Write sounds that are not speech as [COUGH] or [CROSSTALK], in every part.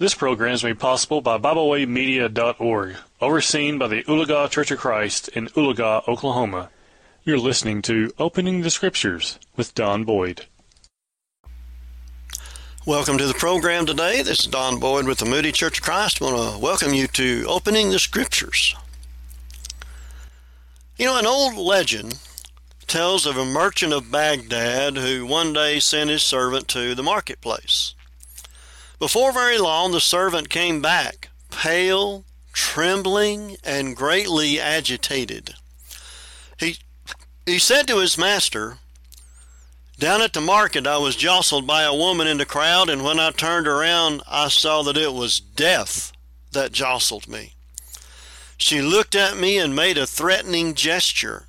This program is made possible by BibleWayMedia.org, overseen by the Oologah Church of Christ in Oologah, Oklahoma. You're listening to Opening the Scriptures with Don Boyd. Welcome to the program today. This is Don Boyd with the Moody Church of Christ. I want to welcome you to Opening the Scriptures. You know, an old legend tells of a merchant of Baghdad who one day sent his servant to the marketplace. Before very long, the servant came back, pale, trembling, and greatly agitated. He, he said to his master, Down at the market, I was jostled by a woman in the crowd, and when I turned around, I saw that it was death that jostled me. She looked at me and made a threatening gesture.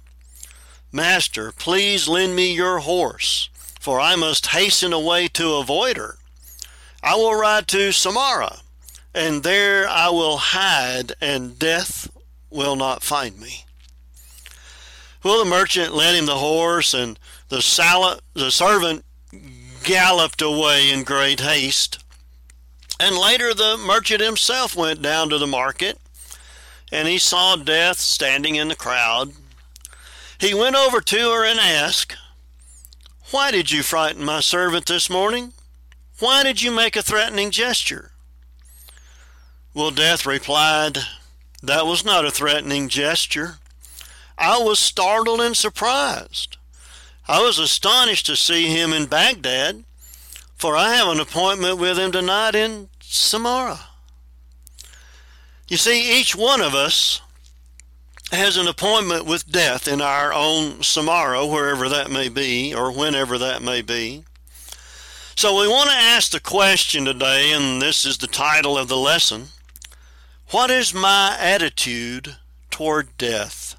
Master, please lend me your horse, for I must hasten away to avoid her. I will ride to Samarra, and there I will hide, and death will not find me. Well, the merchant lent him the horse, and the, sal- the servant galloped away in great haste. And later the merchant himself went down to the market, and he saw death standing in the crowd. He went over to her and asked, Why did you frighten my servant this morning? Why did you make a threatening gesture? Well, Death replied, That was not a threatening gesture. I was startled and surprised. I was astonished to see him in Baghdad, for I have an appointment with him tonight in Samarra. You see, each one of us has an appointment with death in our own Samarra, wherever that may be, or whenever that may be. So we want to ask the question today, and this is the title of the lesson What is my attitude toward death?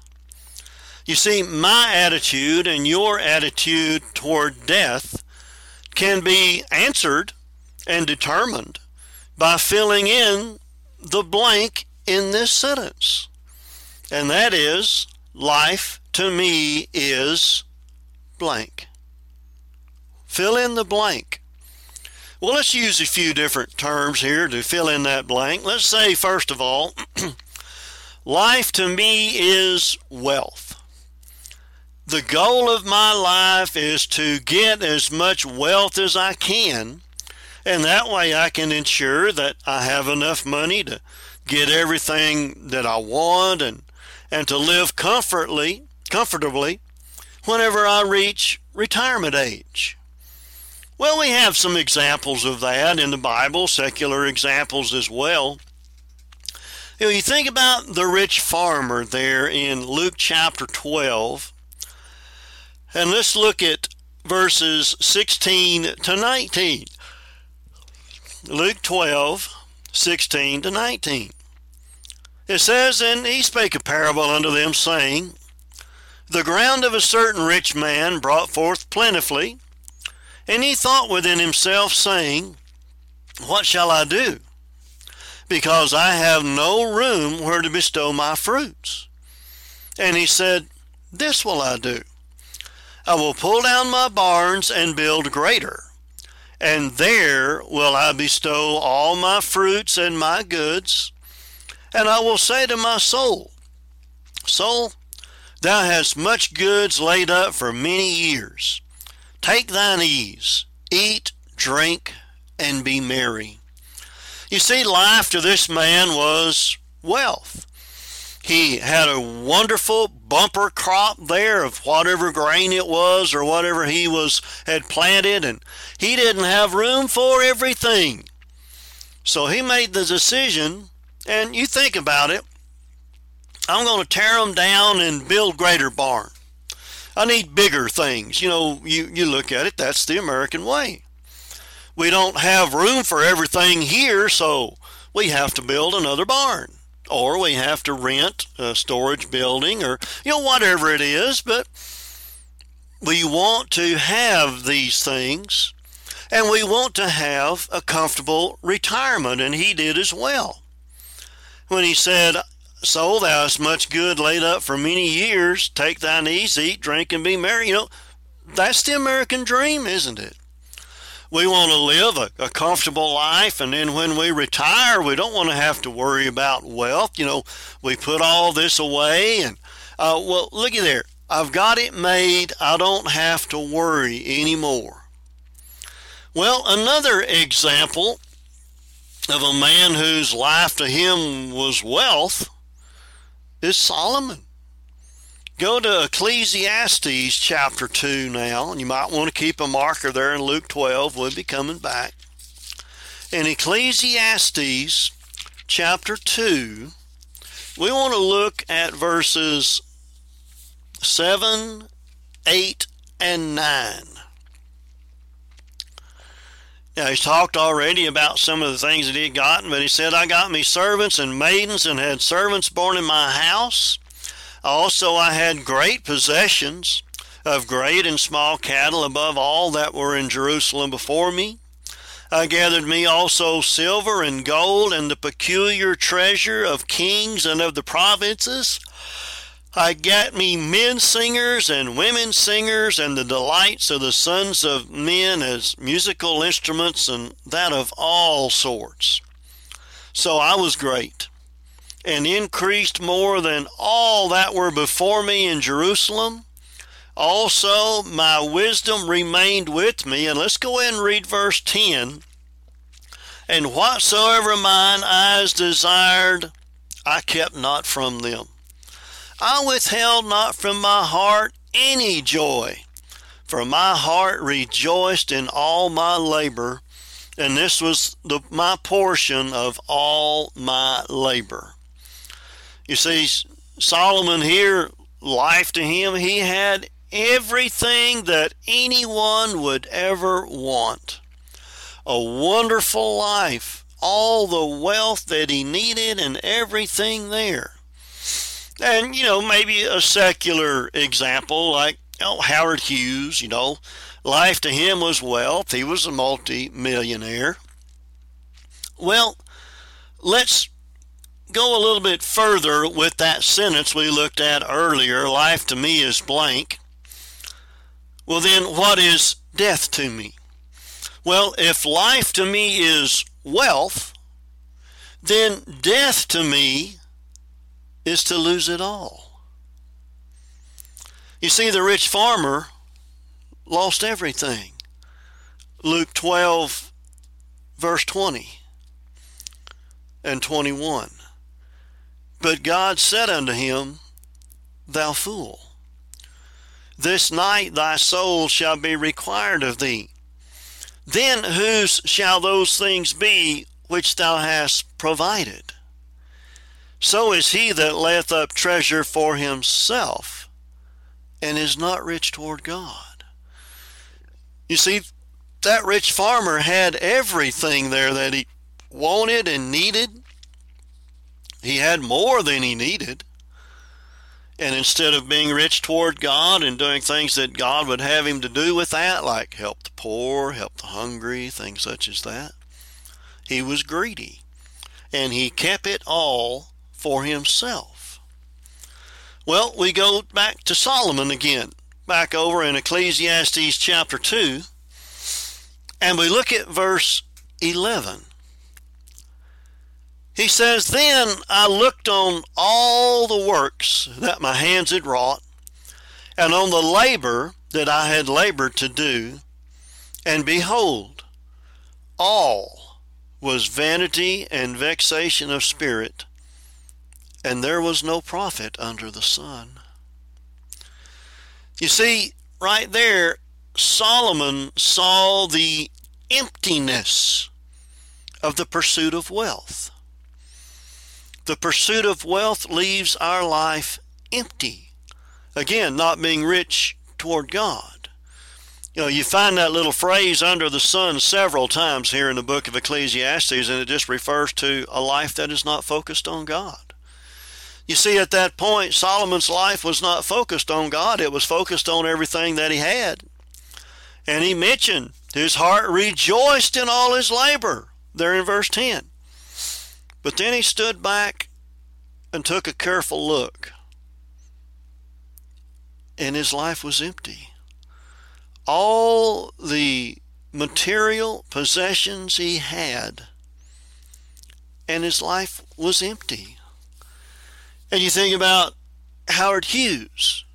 You see, my attitude and your attitude toward death can be answered and determined by filling in the blank in this sentence. And that is, life to me is blank. Fill in the blank. Well, let's use a few different terms here to fill in that blank. Let's say, first of all, [CLEARS THROAT] life to me is wealth. The goal of my life is to get as much wealth as I can, and that way I can ensure that I have enough money to get everything that I want and, and to live comfortably, comfortably whenever I reach retirement age. Well, we have some examples of that in the Bible, secular examples as well. You, know, you think about the rich farmer there in Luke chapter 12, and let's look at verses 16 to 19. Luke 12, 16 to 19. It says, And he spake a parable unto them, saying, The ground of a certain rich man brought forth plentifully. And he thought within himself, saying, What shall I do? Because I have no room where to bestow my fruits. And he said, This will I do. I will pull down my barns and build greater, and there will I bestow all my fruits and my goods. And I will say to my soul, Soul, thou hast much goods laid up for many years. Take thine ease, eat, drink, and be merry. You see, life to this man was wealth. He had a wonderful bumper crop there of whatever grain it was or whatever he was had planted, and he didn't have room for everything. So he made the decision, and you think about it, I'm going to tear them down and build greater barn. I need bigger things. You know, you, you look at it, that's the American way. We don't have room for everything here, so we have to build another barn. Or we have to rent a storage building or, you know, whatever it is. But we want to have these things and we want to have a comfortable retirement. And he did as well. When he said, soul, thou hast much good laid up for many years. Take thine ease, eat, drink, and be merry. You know, that's the American dream, isn't it? we want to live a, a, comfortable life, and then when we retire, we don't want to have to worry about wealth. You know, we put all this away, and uh, well, looky there. I've got it made. I don't have to worry anymore. Well, another example of a man whose life to him was wealth is Solomon. Go to Ecclesiastes chapter 2 now, and you might want to keep a marker there in Luke 12. We'll be coming back. In Ecclesiastes chapter 2, we want to look at verses 7, 8, and 9. Now, he's talked already about some of the things that he had gotten, but he said, I got me servants and maidens and had servants born in my house. Also, I had great possessions of great and small cattle above all that were in Jerusalem before me. I gathered me also silver and gold and the peculiar treasure of kings and of the provinces. I got me men singers and women singers and the delights of the sons of men as musical instruments and that of all sorts. So I was great and increased more than all that were before me in Jerusalem. Also, my wisdom remained with me. And let's go ahead and read verse 10. And whatsoever mine eyes desired, I kept not from them. I withheld not from my heart any joy, for my heart rejoiced in all my labor, and this was the, my portion of all my labor. You see, Solomon here, life to him, he had everything that anyone would ever want. A wonderful life, all the wealth that he needed, and everything there. And, you know, maybe a secular example like Howard Hughes, you know, life to him was wealth. He was a multi-millionaire. Well, let's go a little bit further with that sentence we looked at earlier life to me is blank. Well, then, what is death to me? Well, if life to me is wealth, then death to me is to lose it all. You see, the rich farmer lost everything. Luke 12, verse 20 and 21. But God said unto him, Thou fool, this night thy soul shall be required of thee. Then whose shall those things be which thou hast provided? So is he that layeth up treasure for himself and is not rich toward God. You see, that rich farmer had everything there that he wanted and needed. He had more than he needed. And instead of being rich toward God and doing things that God would have him to do with that, like help the poor, help the hungry, things such as that, he was greedy. And he kept it all for himself. Well, we go back to Solomon again, back over in Ecclesiastes chapter 2, and we look at verse 11. He says, Then I looked on all the works that my hands had wrought, and on the labor that I had labored to do, and behold, all was vanity and vexation of spirit, and there was no profit under the sun. You see, right there, Solomon saw the emptiness of the pursuit of wealth. The pursuit of wealth leaves our life empty. Again, not being rich toward God. You know, you find that little phrase under the sun several times here in the book of Ecclesiastes, and it just refers to a life that is not focused on God. You see, at that point, Solomon's life was not focused on God, it was focused on everything that he had. And he mentioned his heart rejoiced in all his labor, there in verse 10. But then he stood back and took a careful look, and his life was empty. All the material possessions he had, and his life was empty. And you think about Howard Hughes.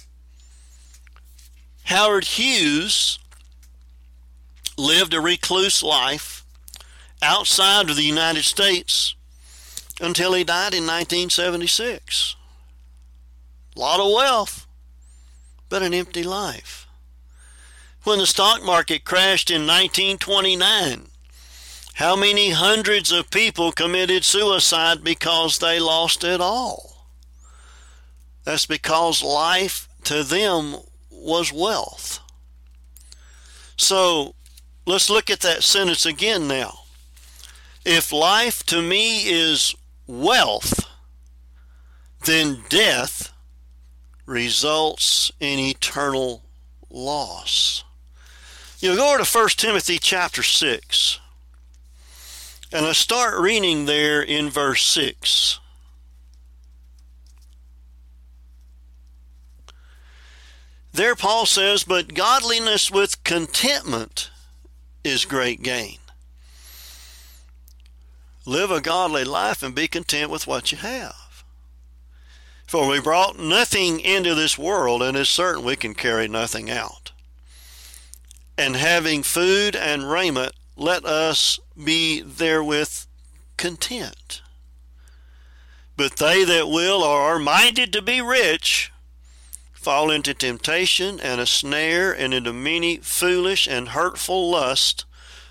Howard Hughes lived a recluse life outside of the United States until he died in 1976. A lot of wealth, but an empty life. When the stock market crashed in 1929, how many hundreds of people committed suicide because they lost it all? That's because life to them was wealth. So let's look at that sentence again now. If life to me is wealth, then death results in eternal loss. You know, go over to 1 Timothy chapter 6. And let's start reading there in verse 6. There, Paul says, But godliness with contentment is great gain. Live a godly life and be content with what you have. For we brought nothing into this world, and it's certain we can carry nothing out. And having food and raiment, let us be therewith content. But they that will or are minded to be rich fall into temptation and a snare and into many foolish and hurtful lusts,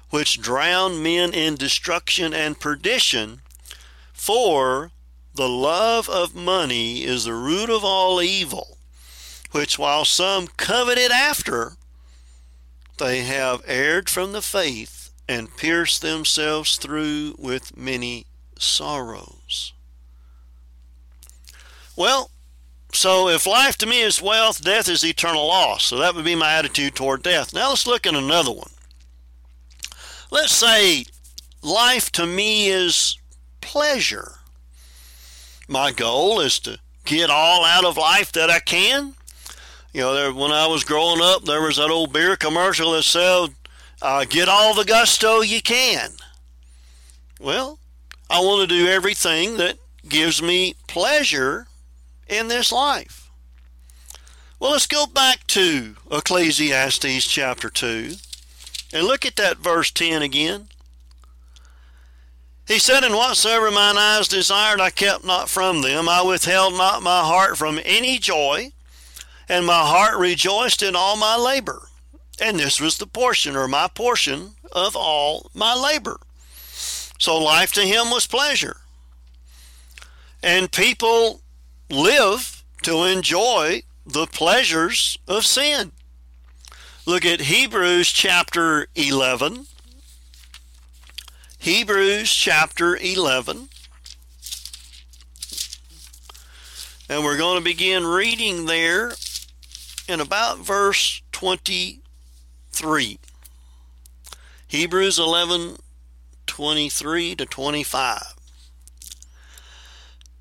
which drown men in destruction and perdition. For the love of money is the root of all evil, which while some coveted after, they have erred from the faith and pierced themselves through with many sorrows. Well, so if life to me is wealth, death is eternal loss. So that would be my attitude toward death. Now let's look at another one. Let's say life to me is pleasure. My goal is to get all out of life that I can. You know, there, when I was growing up, there was that old beer commercial that said, uh, get all the gusto you can. Well, I want to do everything that gives me pleasure in this life. Well, let's go back to Ecclesiastes chapter 2 and look at that verse 10 again. He said, And whatsoever mine eyes desired, I kept not from them. I withheld not my heart from any joy, and my heart rejoiced in all my labor. And this was the portion, or my portion, of all my labor. So life to him was pleasure. And people live to enjoy the pleasures of sin. Look at Hebrews chapter 11. Hebrews chapter 11. And we're going to begin reading there in about verse 23. Hebrews 11 23 to 25.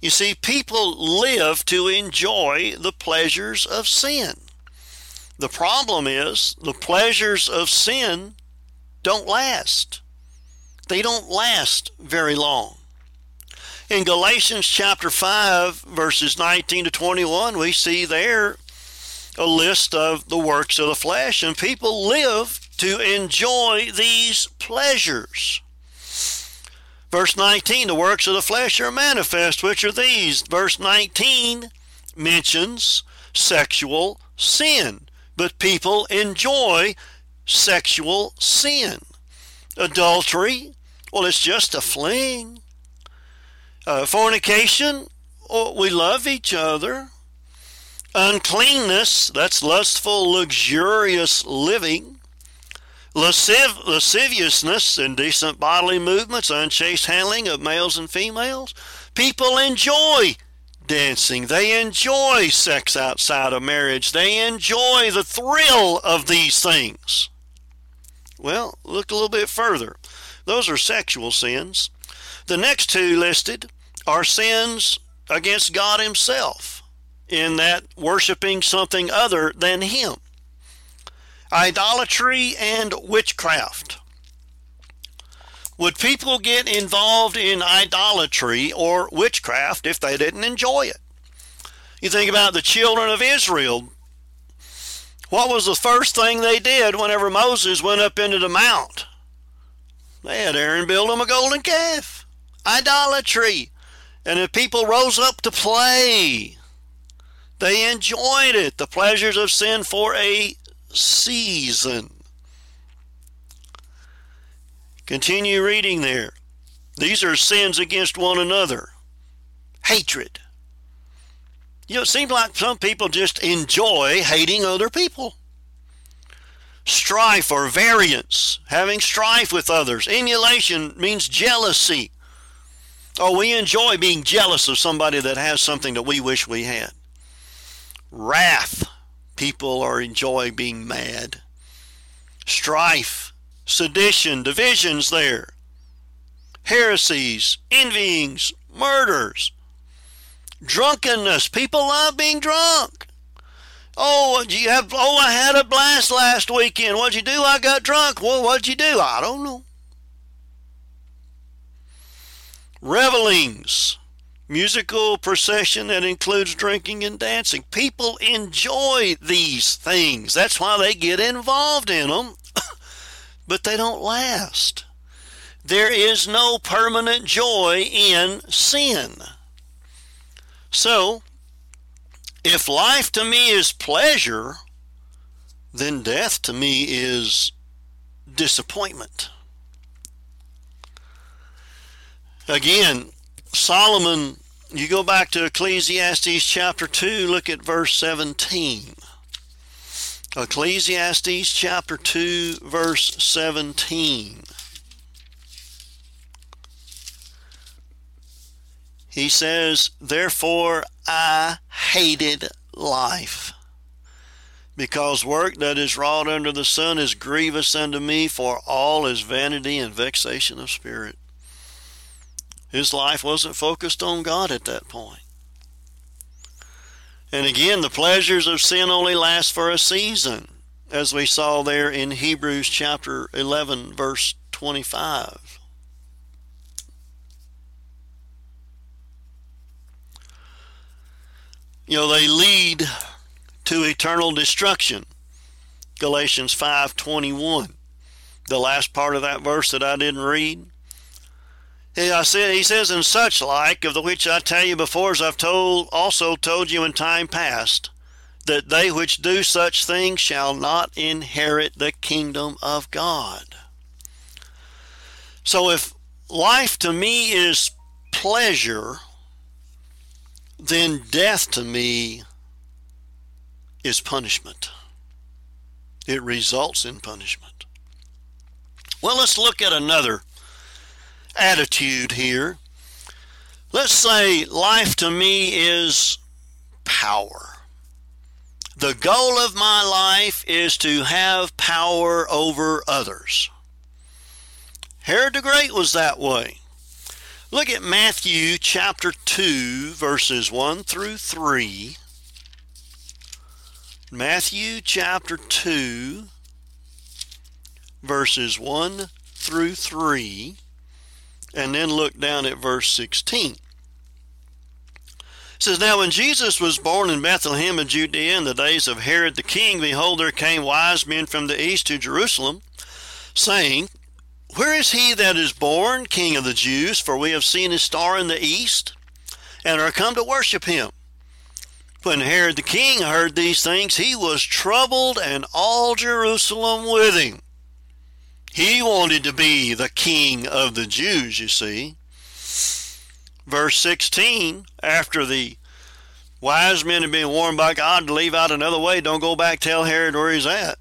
You see, people live to enjoy the pleasures of sin. The problem is the pleasures of sin don't last. They don't last very long. In Galatians chapter 5, verses 19 to 21, we see there a list of the works of the flesh, and people live to enjoy these pleasures. Verse 19, the works of the flesh are manifest, which are these. Verse 19 mentions sexual sin, but people enjoy sexual sin. Adultery, well, it's just a fling. Uh, fornication, oh, we love each other. Uncleanness, that's lustful, luxurious living. Lasciv- lasciviousness, indecent bodily movements, unchaste handling of males and females. People enjoy dancing. They enjoy sex outside of marriage. They enjoy the thrill of these things. Well, look a little bit further. Those are sexual sins. The next two listed are sins against God Himself, in that worshiping something other than Him idolatry and witchcraft. Would people get involved in idolatry or witchcraft if they didn't enjoy it? You think about the children of Israel. What was the first thing they did whenever Moses went up into the mount? They had Aaron build them a golden calf. Idolatry. And the people rose up to play. They enjoyed it, the pleasures of sin for a season. Continue reading there. These are sins against one another. Hatred. You know, it seems like some people just enjoy hating other people. Strife or variance, having strife with others. Emulation means jealousy. Oh, we enjoy being jealous of somebody that has something that we wish we had. Wrath. People are enjoy being mad. Strife sedition, divisions there, heresies, envyings, murders, drunkenness. People love being drunk. Oh, you have? Oh, I had a blast last weekend. What'd you do? I got drunk. Well, what'd you do? I don't know. Revelings, musical procession that includes drinking and dancing. People enjoy these things. That's why they get involved in them [COUGHS] but they don't last. There is no permanent joy in sin. So, if life to me is pleasure, then death to me is disappointment. Again, Solomon, you go back to Ecclesiastes chapter 2, look at verse 17. Ecclesiastes chapter 2, verse 17. He says, Therefore I hated life, because work that is wrought under the sun is grievous unto me, for all is vanity and vexation of spirit. His life wasn't focused on God at that point. And again, the pleasures of sin only last for a season, as we saw there in Hebrews chapter 11, verse 25. You know, they lead to eternal destruction. Galatians 5:21. The last part of that verse that I didn't read he says, and such like, of the which I tell you before, as I've told, also told you in time past, that they which do such things shall not inherit the kingdom of God. So if life to me is pleasure, then death to me is punishment. It results in punishment. Well, let's look at another attitude here. Let's say life to me is power. The goal of my life is to have power over others. Herod the Great was that way. Look at Matthew chapter 2, verses 1 through 3. Matthew chapter 2, verses 1 through 3 and then look down at verse 16. It says, Now when Jesus was born in Bethlehem of Judea in the days of Herod the king, behold, there came wise men from the east to Jerusalem, saying, Where is he that is born King of the Jews? For we have seen his star in the east, and are come to worship him. When Herod the king heard these things, he was troubled, and all Jerusalem with him. He wanted to be the king of the Jews, you see. Verse 16, after the wise men had been warned by God to leave out another way, don't go back, tell Herod where he's at.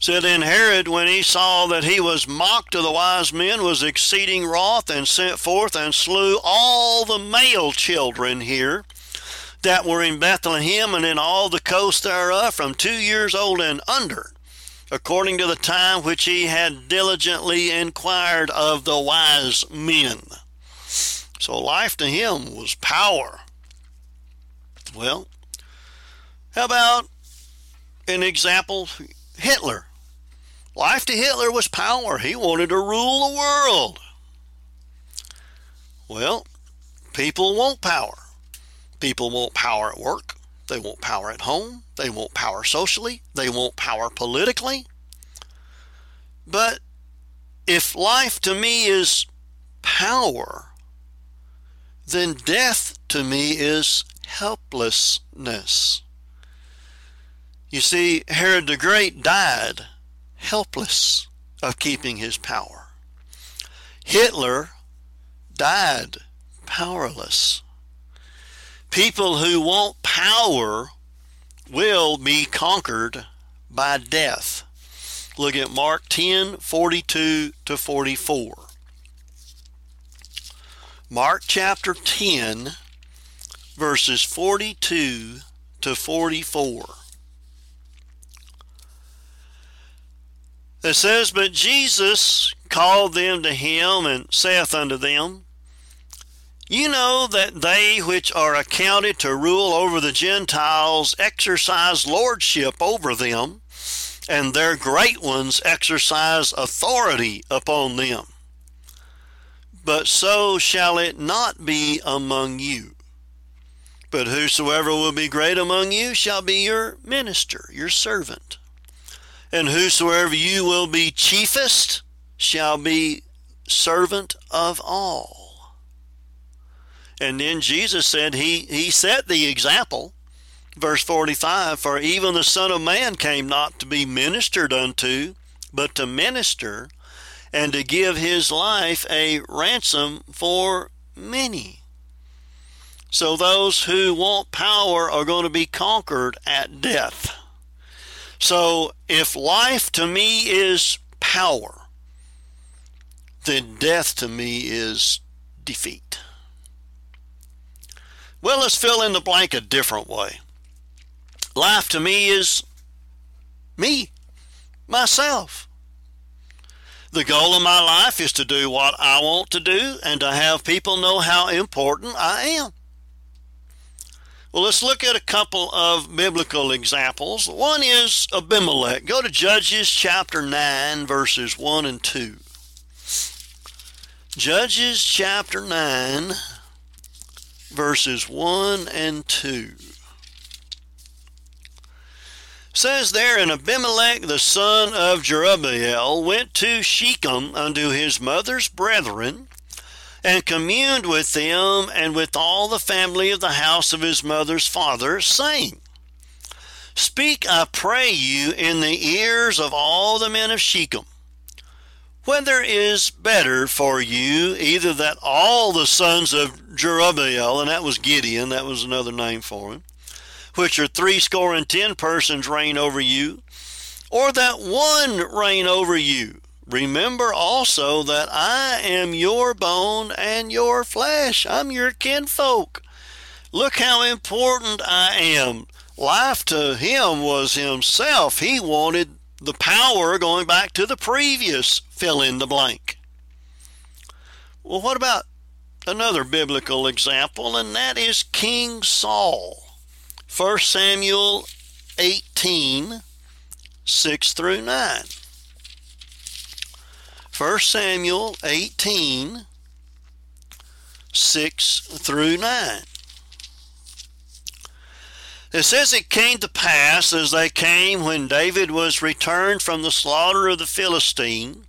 Said then Herod, when he saw that he was mocked of the wise men, was exceeding wroth, and sent forth and slew all the male children here that were in Bethlehem and in all the coast thereof, from two years old and under, according to the time which he had diligently inquired of the wise men. So life to him was power. Well, how about an example? Hitler. Life to Hitler was power. He wanted to rule the world. Well, people want power. People want power at work. They want power at home. They want power socially. They want power politically. But if life to me is power, then death to me is helplessness. You see, Herod the Great died helpless of keeping his power. Hitler died powerless. People who want power will be conquered by death. Look at Mark 10 42 to 44. Mark chapter 10, verses 42 to 44. It says, But Jesus called them to him and saith unto them, You know that they which are accounted to rule over the Gentiles exercise lordship over them, and their great ones exercise authority upon them. But so shall it not be among you. But whosoever will be great among you shall be your minister, your servant and whosoever you will be chiefest shall be servant of all. And then Jesus said he, he set the example. Verse 45 For even the Son of Man came not to be ministered unto, but to minister, and to give his life a ransom for many. So those who want power are going to be conquered at death. So if life to me is power, then death to me is defeat. Well, let's fill in the blank a different way. Life to me is me, myself. The goal of my life is to do what I want to do and to have people know how important I am. Well, let's look at a couple of biblical examples. One is Abimelech. Go to Judges chapter 9, verses 1 and 2. Judges chapter 9, verses 1 and 2. says there, And Abimelech the son of Jerubbaal went to Shechem unto his mother's brethren, and communed with them and with all the family of the house of his mother's father, saying, Speak, I pray you, in the ears of all the men of Shechem, whether is better for you either that all the sons of Jerubbaal, and that was Gideon, that was another name for him, which are threescore and ten persons reign over you, or that one reign over you, Remember also that I am your bone and your flesh. I'm your kinfolk. Look how important I am. Life to him was himself. He wanted the power going back to the previous fill in the blank. Well, what about another biblical example, and that is King Saul? 1 Samuel 18 6 through 9. 1 Samuel 18, 6 through 9. It says it came to pass as they came when David was returned from the slaughter of the Philistine,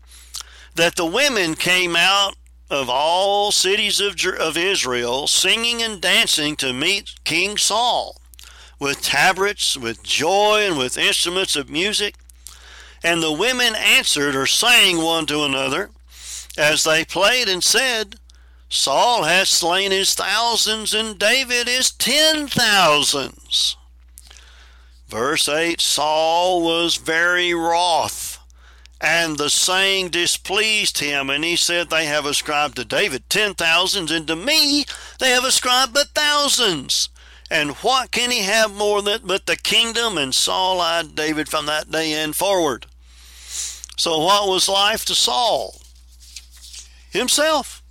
that the women came out of all cities of, of Israel, singing and dancing to meet King Saul, with tabrets, with joy, and with instruments of music. And the women answered or sang one to another as they played and said, Saul has slain his thousands and David his ten thousands. Verse 8 Saul was very wroth, and the saying displeased him, and he said, They have ascribed to David ten thousands, and to me they have ascribed but thousands. And what can he have more than but the kingdom? And Saul eyed David from that day and forward. So, what was life to Saul? Himself.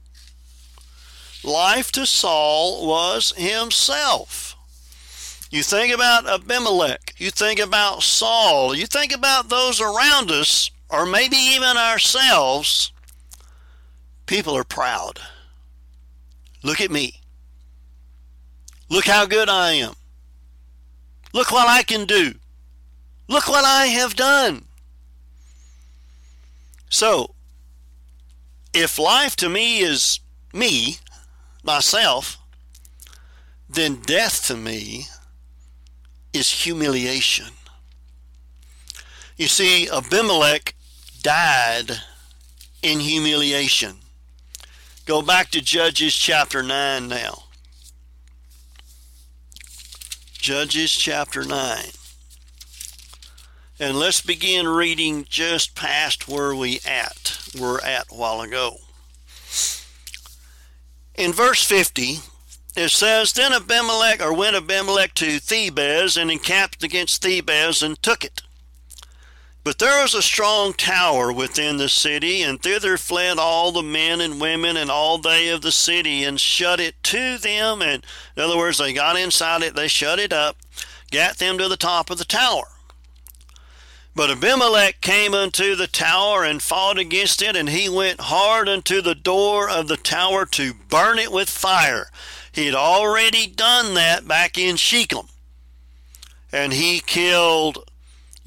Life to Saul was himself. You think about Abimelech, you think about Saul, you think about those around us, or maybe even ourselves. People are proud. Look at me. Look how good I am. Look what I can do. Look what I have done. So, if life to me is me, myself, then death to me is humiliation. You see, Abimelech died in humiliation. Go back to Judges chapter 9 now. Judges chapter 9. And let's begin reading just past where we at were at a while ago. In verse 50, it says, Then Abimelech, or went Abimelech to Thebes and encamped against Thebes and took it. But there was a strong tower within the city, and thither fled all the men and women and all they of the city, and shut it to them. And in other words, they got inside it, they shut it up, got them to the top of the tower. But Abimelech came unto the tower and fought against it, and he went hard unto the door of the tower to burn it with fire. He had already done that back in Shechem. And he killed,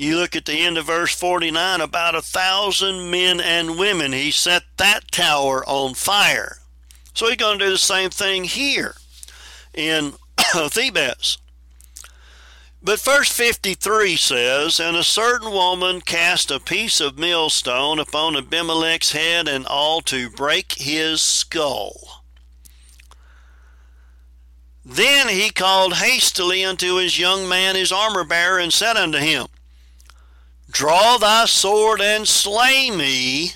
you look at the end of verse 49, about a thousand men and women. He set that tower on fire. So he's going to do the same thing here in [COUGHS] Thebes. But verse 53 says, And a certain woman cast a piece of millstone upon Abimelech's head and all to break his skull. Then he called hastily unto his young man his armor bearer and said unto him, Draw thy sword and slay me,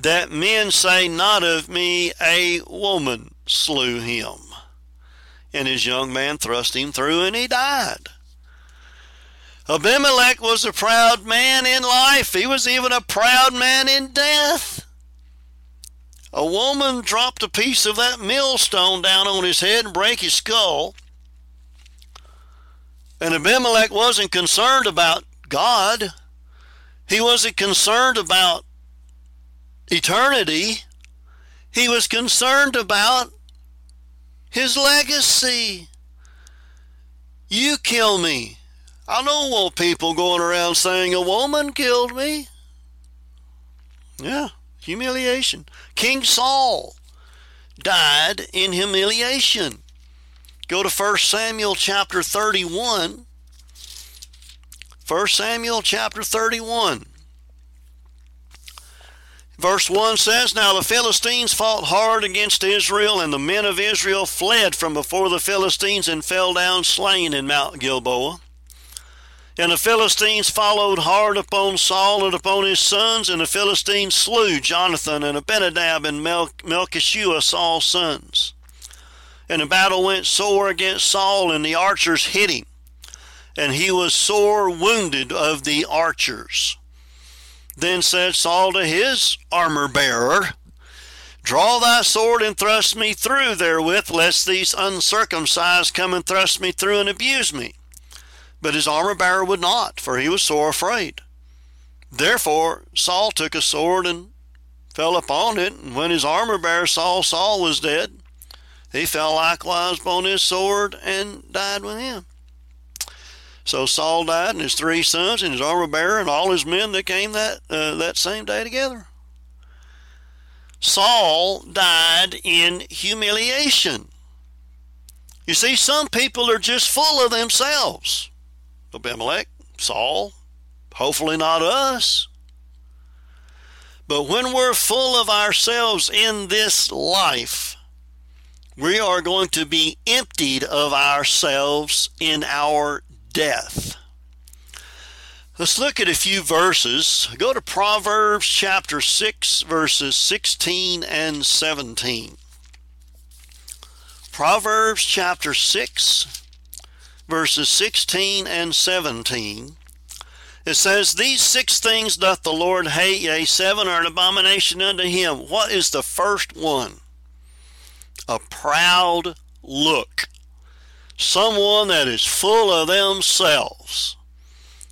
that men say not of me, a woman slew him. And his young man thrust him through, and he died. Abimelech was a proud man in life. He was even a proud man in death. A woman dropped a piece of that millstone down on his head and break his skull. And Abimelech wasn't concerned about God. He wasn't concerned about eternity. He was concerned about his legacy. You kill me. I don't want people going around saying a woman killed me. Yeah, humiliation. King Saul died in humiliation. Go to 1 Samuel chapter 31. 1 Samuel chapter 31. Verse 1 says, Now the Philistines fought hard against Israel, and the men of Israel fled from before the Philistines and fell down slain in Mount Gilboa. And the Philistines followed hard upon Saul and upon his sons, and the Philistines slew Jonathan and Abinadab and Mel- Melchishua, Saul's sons. And the battle went sore against Saul, and the archers hit him, and he was sore wounded of the archers. Then said Saul to his armor bearer, Draw thy sword and thrust me through therewith, lest these uncircumcised come and thrust me through and abuse me. But his armor bearer would not, for he was sore afraid. Therefore Saul took a sword and fell upon it, and when his armor bearer saw Saul was dead, he fell likewise upon his sword and died with him. So Saul died, and his three sons, and his armor bearer, and all his men that came that uh, that same day together. Saul died in humiliation. You see, some people are just full of themselves. Abimelech, Saul, hopefully not us. But when we're full of ourselves in this life, we are going to be emptied of ourselves in our death. Let's look at a few verses. Go to Proverbs chapter 6, verses 16 and 17. Proverbs chapter 6, verses 16 and 17. It says, These six things doth the Lord hate, yea, seven are an abomination unto him. What is the first one? A proud look. Someone that is full of themselves.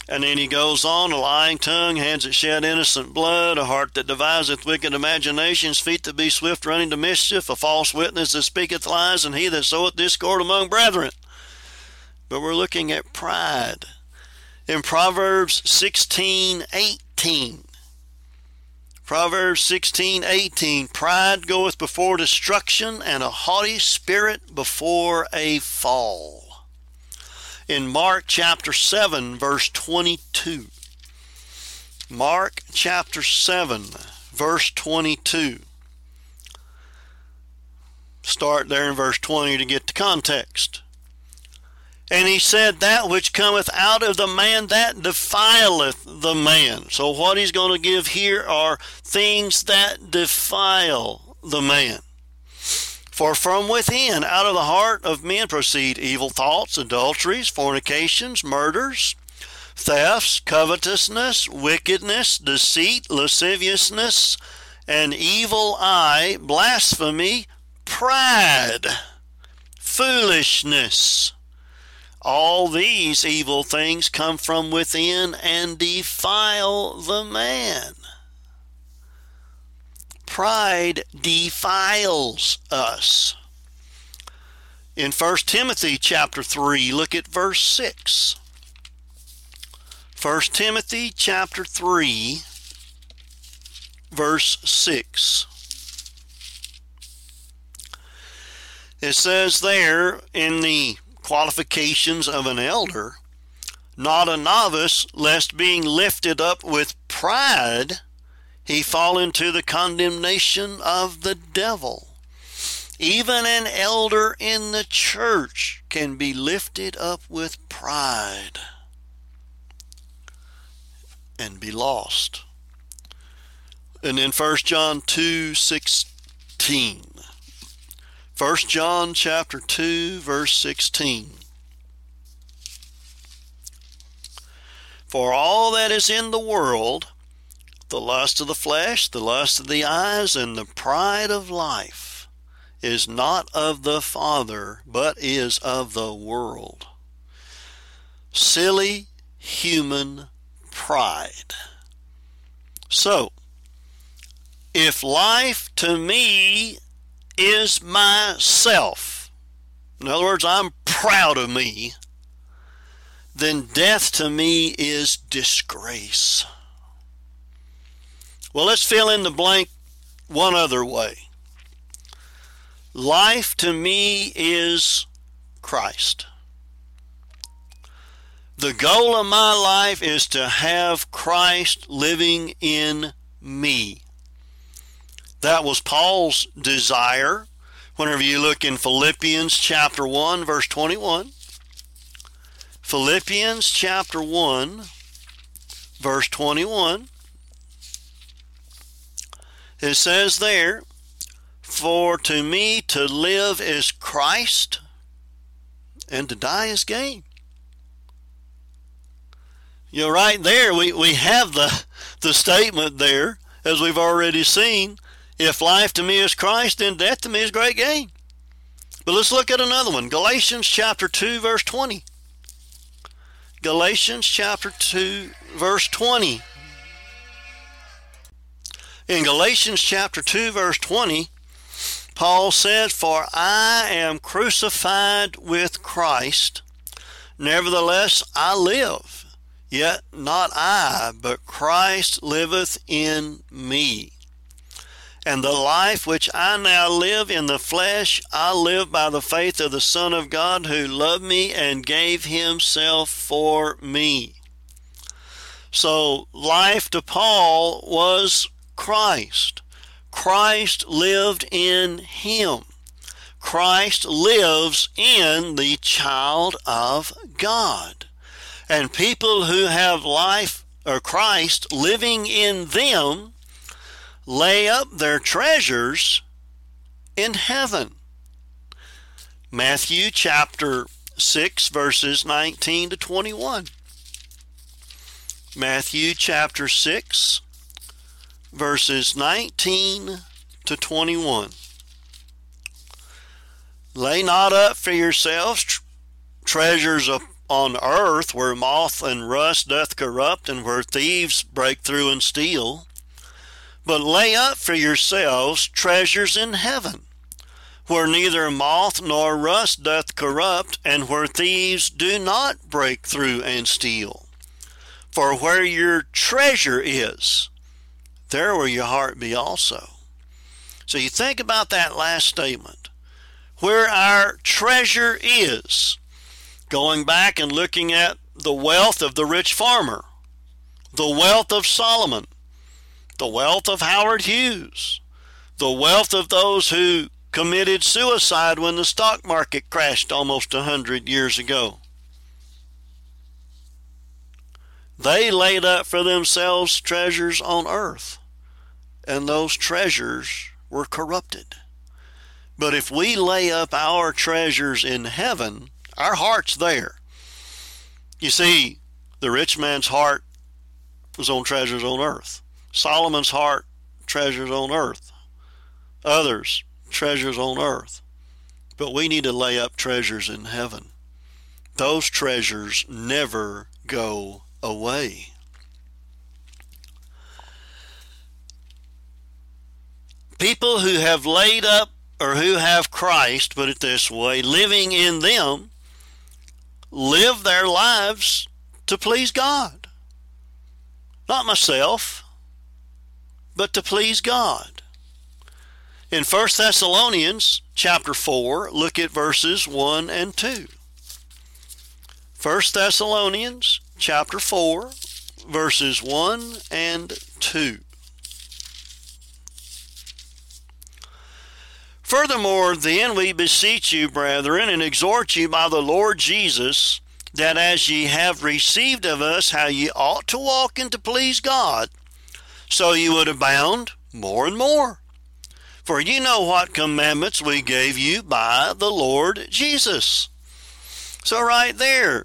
And then he goes on, a lying tongue, hands that shed innocent blood, a heart that deviseth wicked imaginations, feet that be swift running to mischief, a false witness that speaketh lies, and he that soweth discord among brethren. But we're looking at pride. In Proverbs 16, 18. Proverbs 16, 18. Pride goeth before destruction, and a haughty spirit before a fall in Mark chapter 7, verse 22. Mark chapter 7, verse 22. Start there in verse 20 to get the context. And he said, That which cometh out of the man, that defileth the man. So, what he's going to give here are things that defile the man. For from within, out of the heart of men, proceed evil thoughts, adulteries, fornications, murders, thefts, covetousness, wickedness, deceit, lasciviousness, an evil eye, blasphemy, pride, foolishness. All these evil things come from within and defile the man. Pride defiles us. In 1 Timothy chapter 3, look at verse 6. 1 Timothy chapter 3, verse 6. It says there in the qualifications of an elder, not a novice, lest being lifted up with pride, he fall into the condemnation of the devil. Even an elder in the church can be lifted up with pride and be lost. And in 1 John 2 16. 1 John chapter 2 verse 16. For all that is in the world, the lust of the flesh, the lust of the eyes, and the pride of life is not of the Father, but is of the world. Silly human pride. So, if life to me is myself, in other words, I'm proud of me, then death to me is disgrace. Well, let's fill in the blank one other way. Life to me is Christ. The goal of my life is to have Christ living in me. That was Paul's desire. Whenever you look in Philippians chapter 1, verse 21, Philippians chapter 1, verse 21, it says there, For to me to live is Christ, and to die is gain. You know, right there, we, we have the, the statement there, as we've already seen. If life to me is Christ, then death to me is great gain. But let's look at another one Galatians chapter 2, verse 20. Galatians chapter 2, verse 20. In Galatians chapter 2, verse 20, Paul says, For I am crucified with Christ, nevertheless I live. Yet not I, but Christ liveth in me. And the life which I now live in the flesh, I live by the faith of the Son of God who loved me and gave himself for me. So, life to Paul was Christ. Christ lived in him. Christ lives in the child of God. And people who have life or Christ living in them lay up their treasures in heaven. Matthew chapter 6, verses 19 to 21. Matthew chapter 6, verses 19 to 21. Lay not up for yourselves tr- treasures on earth where moth and rust doth corrupt and where thieves break through and steal, but lay up for yourselves treasures in heaven where neither moth nor rust doth corrupt, and where thieves do not break through and steal. For where your treasure is, there will your heart be also. So you think about that last statement. Where our treasure is, going back and looking at the wealth of the rich farmer, the wealth of Solomon, the wealth of Howard Hughes, the wealth of those who committed suicide when the stock market crashed almost a hundred years ago. They laid up for themselves treasures on earth, and those treasures were corrupted. But if we lay up our treasures in heaven, our heart's there. You see, the rich man's heart was on treasures on earth. Solomon's heart, treasures on earth. Others, treasures on earth, but we need to lay up treasures in heaven. Those treasures never go away. People who have laid up or who have Christ, put it this way, living in them, live their lives to please God. Not myself, but to please God. In 1 Thessalonians chapter 4, look at verses 1 and 2. 1 Thessalonians chapter 4, verses 1 and 2. Furthermore, then we beseech you, brethren, and exhort you by the Lord Jesus, that as ye have received of us how ye ought to walk and to please God, so you would abound more and more. For you know what commandments we gave you by the Lord Jesus. So, right there,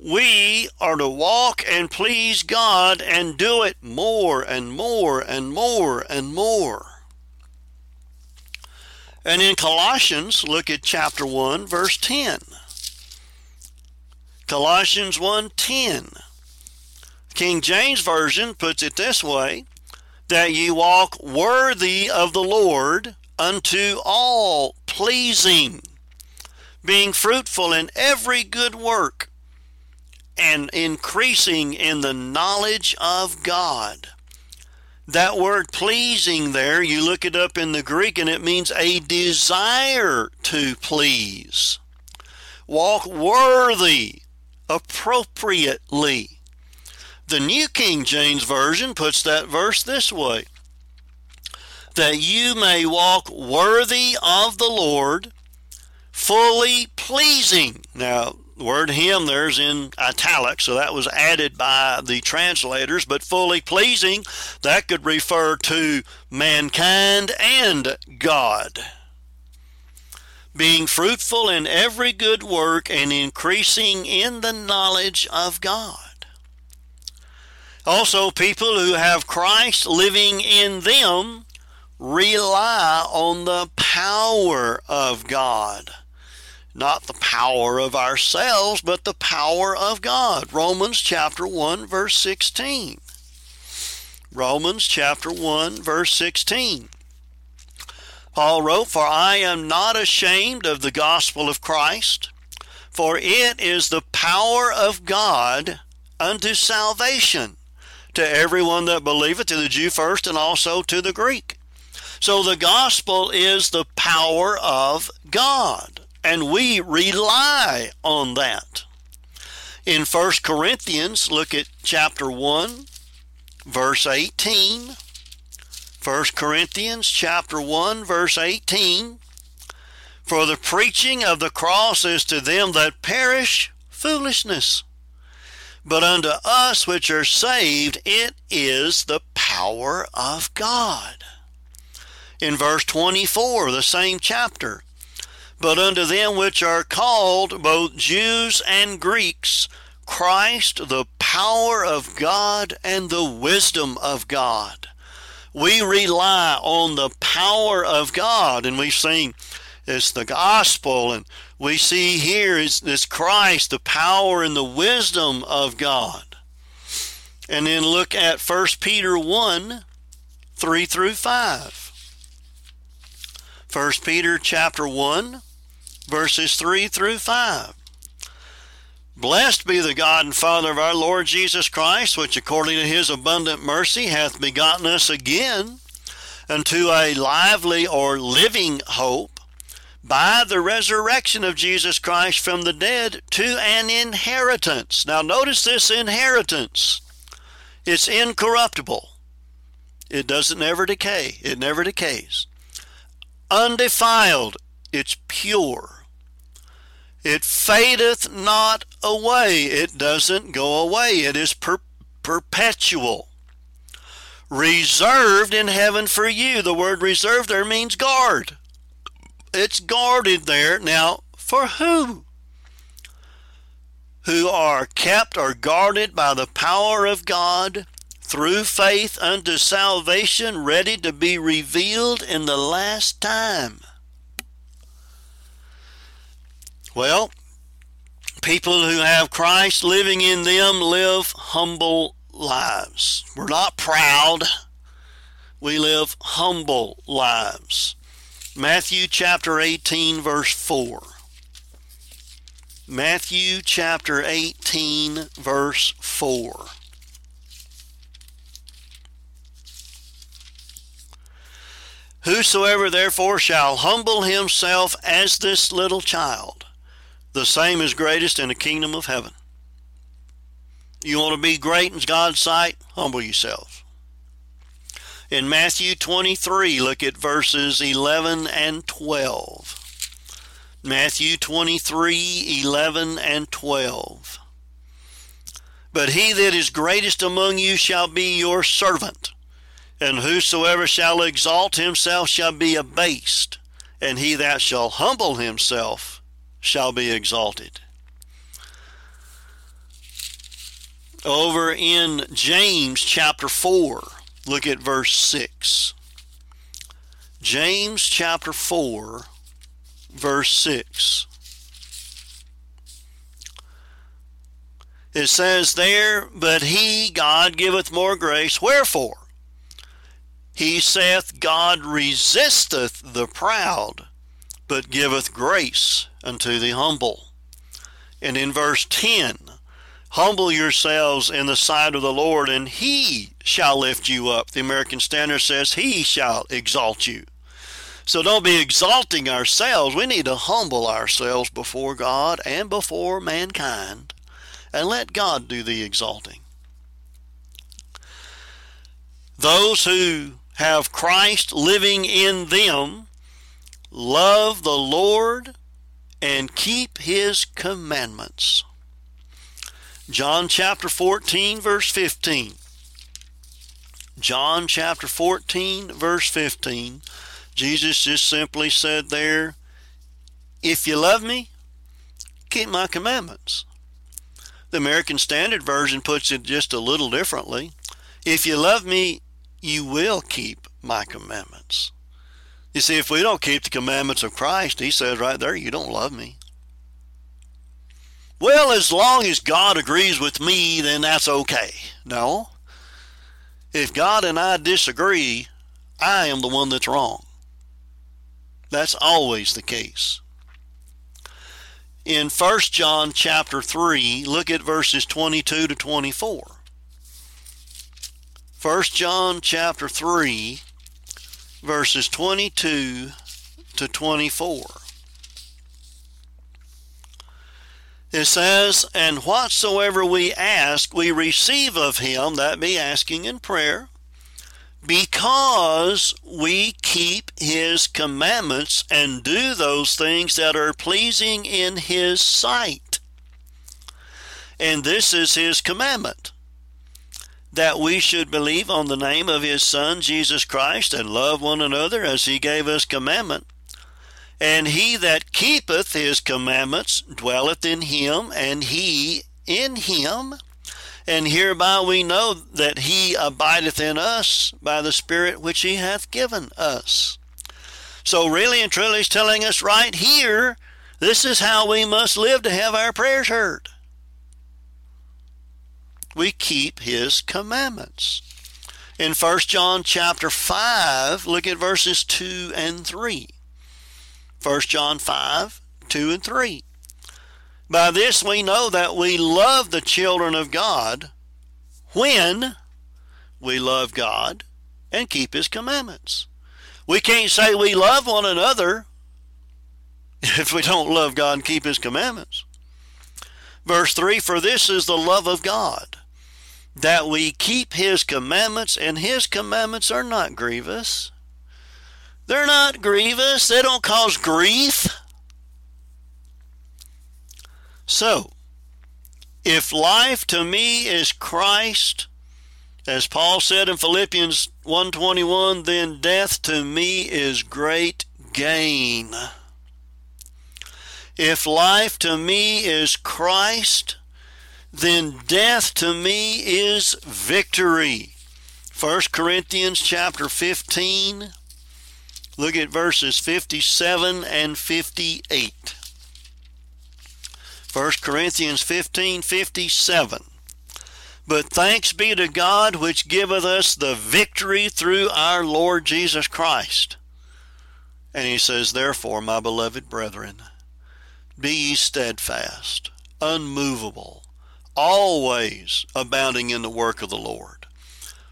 we are to walk and please God and do it more and more and more and more. And in Colossians, look at chapter 1, verse 10. Colossians 1:10. King James Version puts it this way that ye walk worthy of the Lord unto all pleasing, being fruitful in every good work, and increasing in the knowledge of God. That word pleasing there, you look it up in the Greek and it means a desire to please. Walk worthy, appropriately. The New King James Version puts that verse this way that you may walk worthy of the Lord, fully pleasing. Now, the word him there's in italics, so that was added by the translators, but fully pleasing, that could refer to mankind and God. Being fruitful in every good work and increasing in the knowledge of God. Also, people who have Christ living in them rely on the power of God. Not the power of ourselves, but the power of God. Romans chapter 1, verse 16. Romans chapter 1, verse 16. Paul wrote, For I am not ashamed of the gospel of Christ, for it is the power of God unto salvation to everyone that believeth, to the Jew first, and also to the Greek. So the gospel is the power of God, and we rely on that. In 1 Corinthians, look at chapter 1, verse 18. 1 Corinthians chapter 1 verse 18 For the preaching of the cross is to them that perish foolishness. But unto us which are saved, it is the power of God. In verse 24, the same chapter, but unto them which are called, both Jews and Greeks, Christ, the power of God and the wisdom of God. We rely on the power of God, and we've seen it's the gospel, and we see here is this Christ, the power and the wisdom of God. And then look at 1 Peter 1 3 through 5. 1 Peter chapter 1, verses 3 through 5. Blessed be the God and Father of our Lord Jesus Christ, which according to his abundant mercy hath begotten us again unto a lively or living hope by the resurrection of Jesus Christ from the dead to an inheritance. Now, notice this inheritance it's incorruptible, it doesn't ever decay, it never decays. Undefiled, it's pure. It fadeth not away, it doesn't go away, it is per- perpetual. Reserved in heaven for you. The word reserved there means guard it's guarded there. Now, for who? Who are kept or guarded by the power of God through faith unto salvation, ready to be revealed in the last time. Well, people who have Christ living in them live humble lives. We're not proud. We live humble lives. Matthew chapter 18, verse 4. Matthew chapter 18, verse 4. Whosoever therefore shall humble himself as this little child, the same is greatest in the kingdom of heaven. You want to be great in God's sight? Humble yourself in Matthew 23, look at verses 11 and 12. Matthew 23, 11 and 12. But he that is greatest among you shall be your servant, and whosoever shall exalt himself shall be abased, and he that shall humble himself shall be exalted. Over in James chapter 4, Look at verse 6. James chapter 4, verse 6. It says there, But he, God, giveth more grace. Wherefore? He saith, God resisteth the proud, but giveth grace unto the humble. And in verse 10, Humble yourselves in the sight of the Lord, and He shall lift you up. The American Standard says, He shall exalt you. So don't be exalting ourselves. We need to humble ourselves before God and before mankind and let God do the exalting. Those who have Christ living in them love the Lord and keep His commandments. John chapter 14, verse 15. John chapter 14, verse 15. Jesus just simply said there, If you love me, keep my commandments. The American Standard Version puts it just a little differently. If you love me, you will keep my commandments. You see, if we don't keep the commandments of Christ, he says right there, you don't love me. Well, as long as God agrees with me, then that's okay. No. If God and I disagree, I am the one that's wrong. That's always the case. In 1 John chapter 3, look at verses 22 to 24. 1 John chapter 3, verses 22 to 24. It says, And whatsoever we ask, we receive of him, that be asking in prayer, because we keep his commandments and do those things that are pleasing in his sight. And this is his commandment that we should believe on the name of his Son, Jesus Christ, and love one another as he gave us commandment. And he that keepeth his commandments dwelleth in him, and he in him. And hereby we know that he abideth in us by the Spirit which he hath given us. So, really and truly, he's telling us right here this is how we must live to have our prayers heard. We keep his commandments. In 1 John chapter 5, look at verses 2 and 3. 1 John 5, 2 and 3. By this we know that we love the children of God when we love God and keep His commandments. We can't say we love one another [LAUGHS] if we don't love God and keep His commandments. Verse 3 For this is the love of God, that we keep His commandments, and His commandments are not grievous. They're not grievous, they don't cause grief. So, if life to me is Christ, as Paul said in Philippians 1:21, then death to me is great gain. If life to me is Christ, then death to me is victory. 1 Corinthians chapter 15 Look at verses 57 and 58. 1 Corinthians 15 57. But thanks be to God which giveth us the victory through our Lord Jesus Christ. And he says, Therefore, my beloved brethren, be ye steadfast, unmovable, always abounding in the work of the Lord.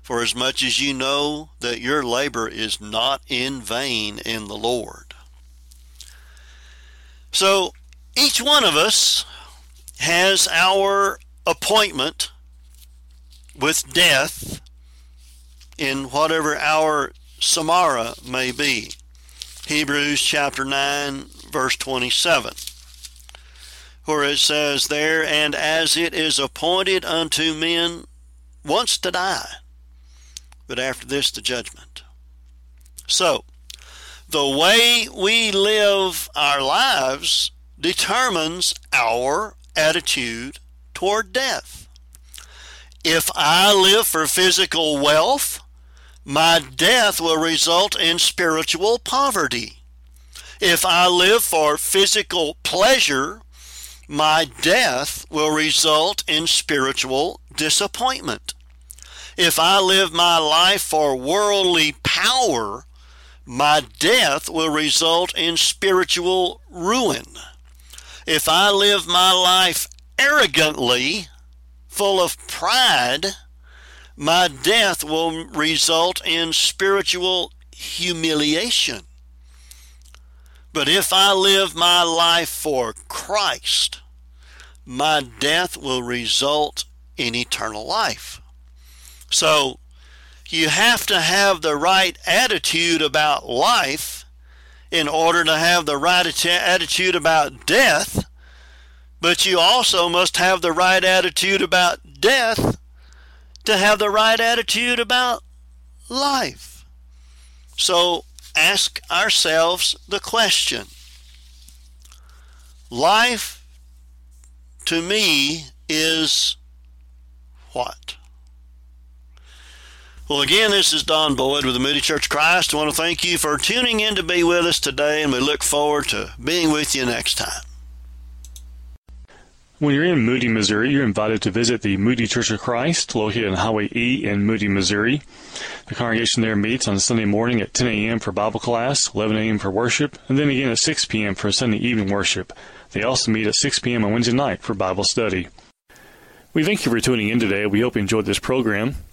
For as much as you know that your labor is not in vain in the Lord. So, each one of us has our appointment with death in whatever our Samarra may be. Hebrews chapter 9, verse 27, where it says there, And as it is appointed unto men once to die, but after this the judgment. So, the way we live our lives determines our attitude toward death. If I live for physical wealth, my death will result in spiritual poverty. If I live for physical pleasure, my death will result in spiritual disappointment. If I live my life for worldly power, my death will result in spiritual ruin if I live my life arrogantly, full of pride, my death will result in spiritual humiliation. But if I live my life for Christ, my death will result in eternal life. So you have to have the right attitude about life in order to have the right attitude about death, but you also must have the right attitude about death to have the right attitude about life. So ask ourselves the question life to me is what? Well, again, this is Don Boyd with the Moody Church of Christ. I want to thank you for tuning in to be with us today, and we look forward to being with you next time. When you're in Moody, Missouri, you're invited to visit the Moody Church of Christ, located on Highway E in Moody, Missouri. The congregation there meets on Sunday morning at 10 a.m. for Bible class, 11 a.m. for worship, and then again at 6 p.m. for Sunday evening worship. They also meet at 6 p.m. on Wednesday night for Bible study. We thank you for tuning in today. We hope you enjoyed this program.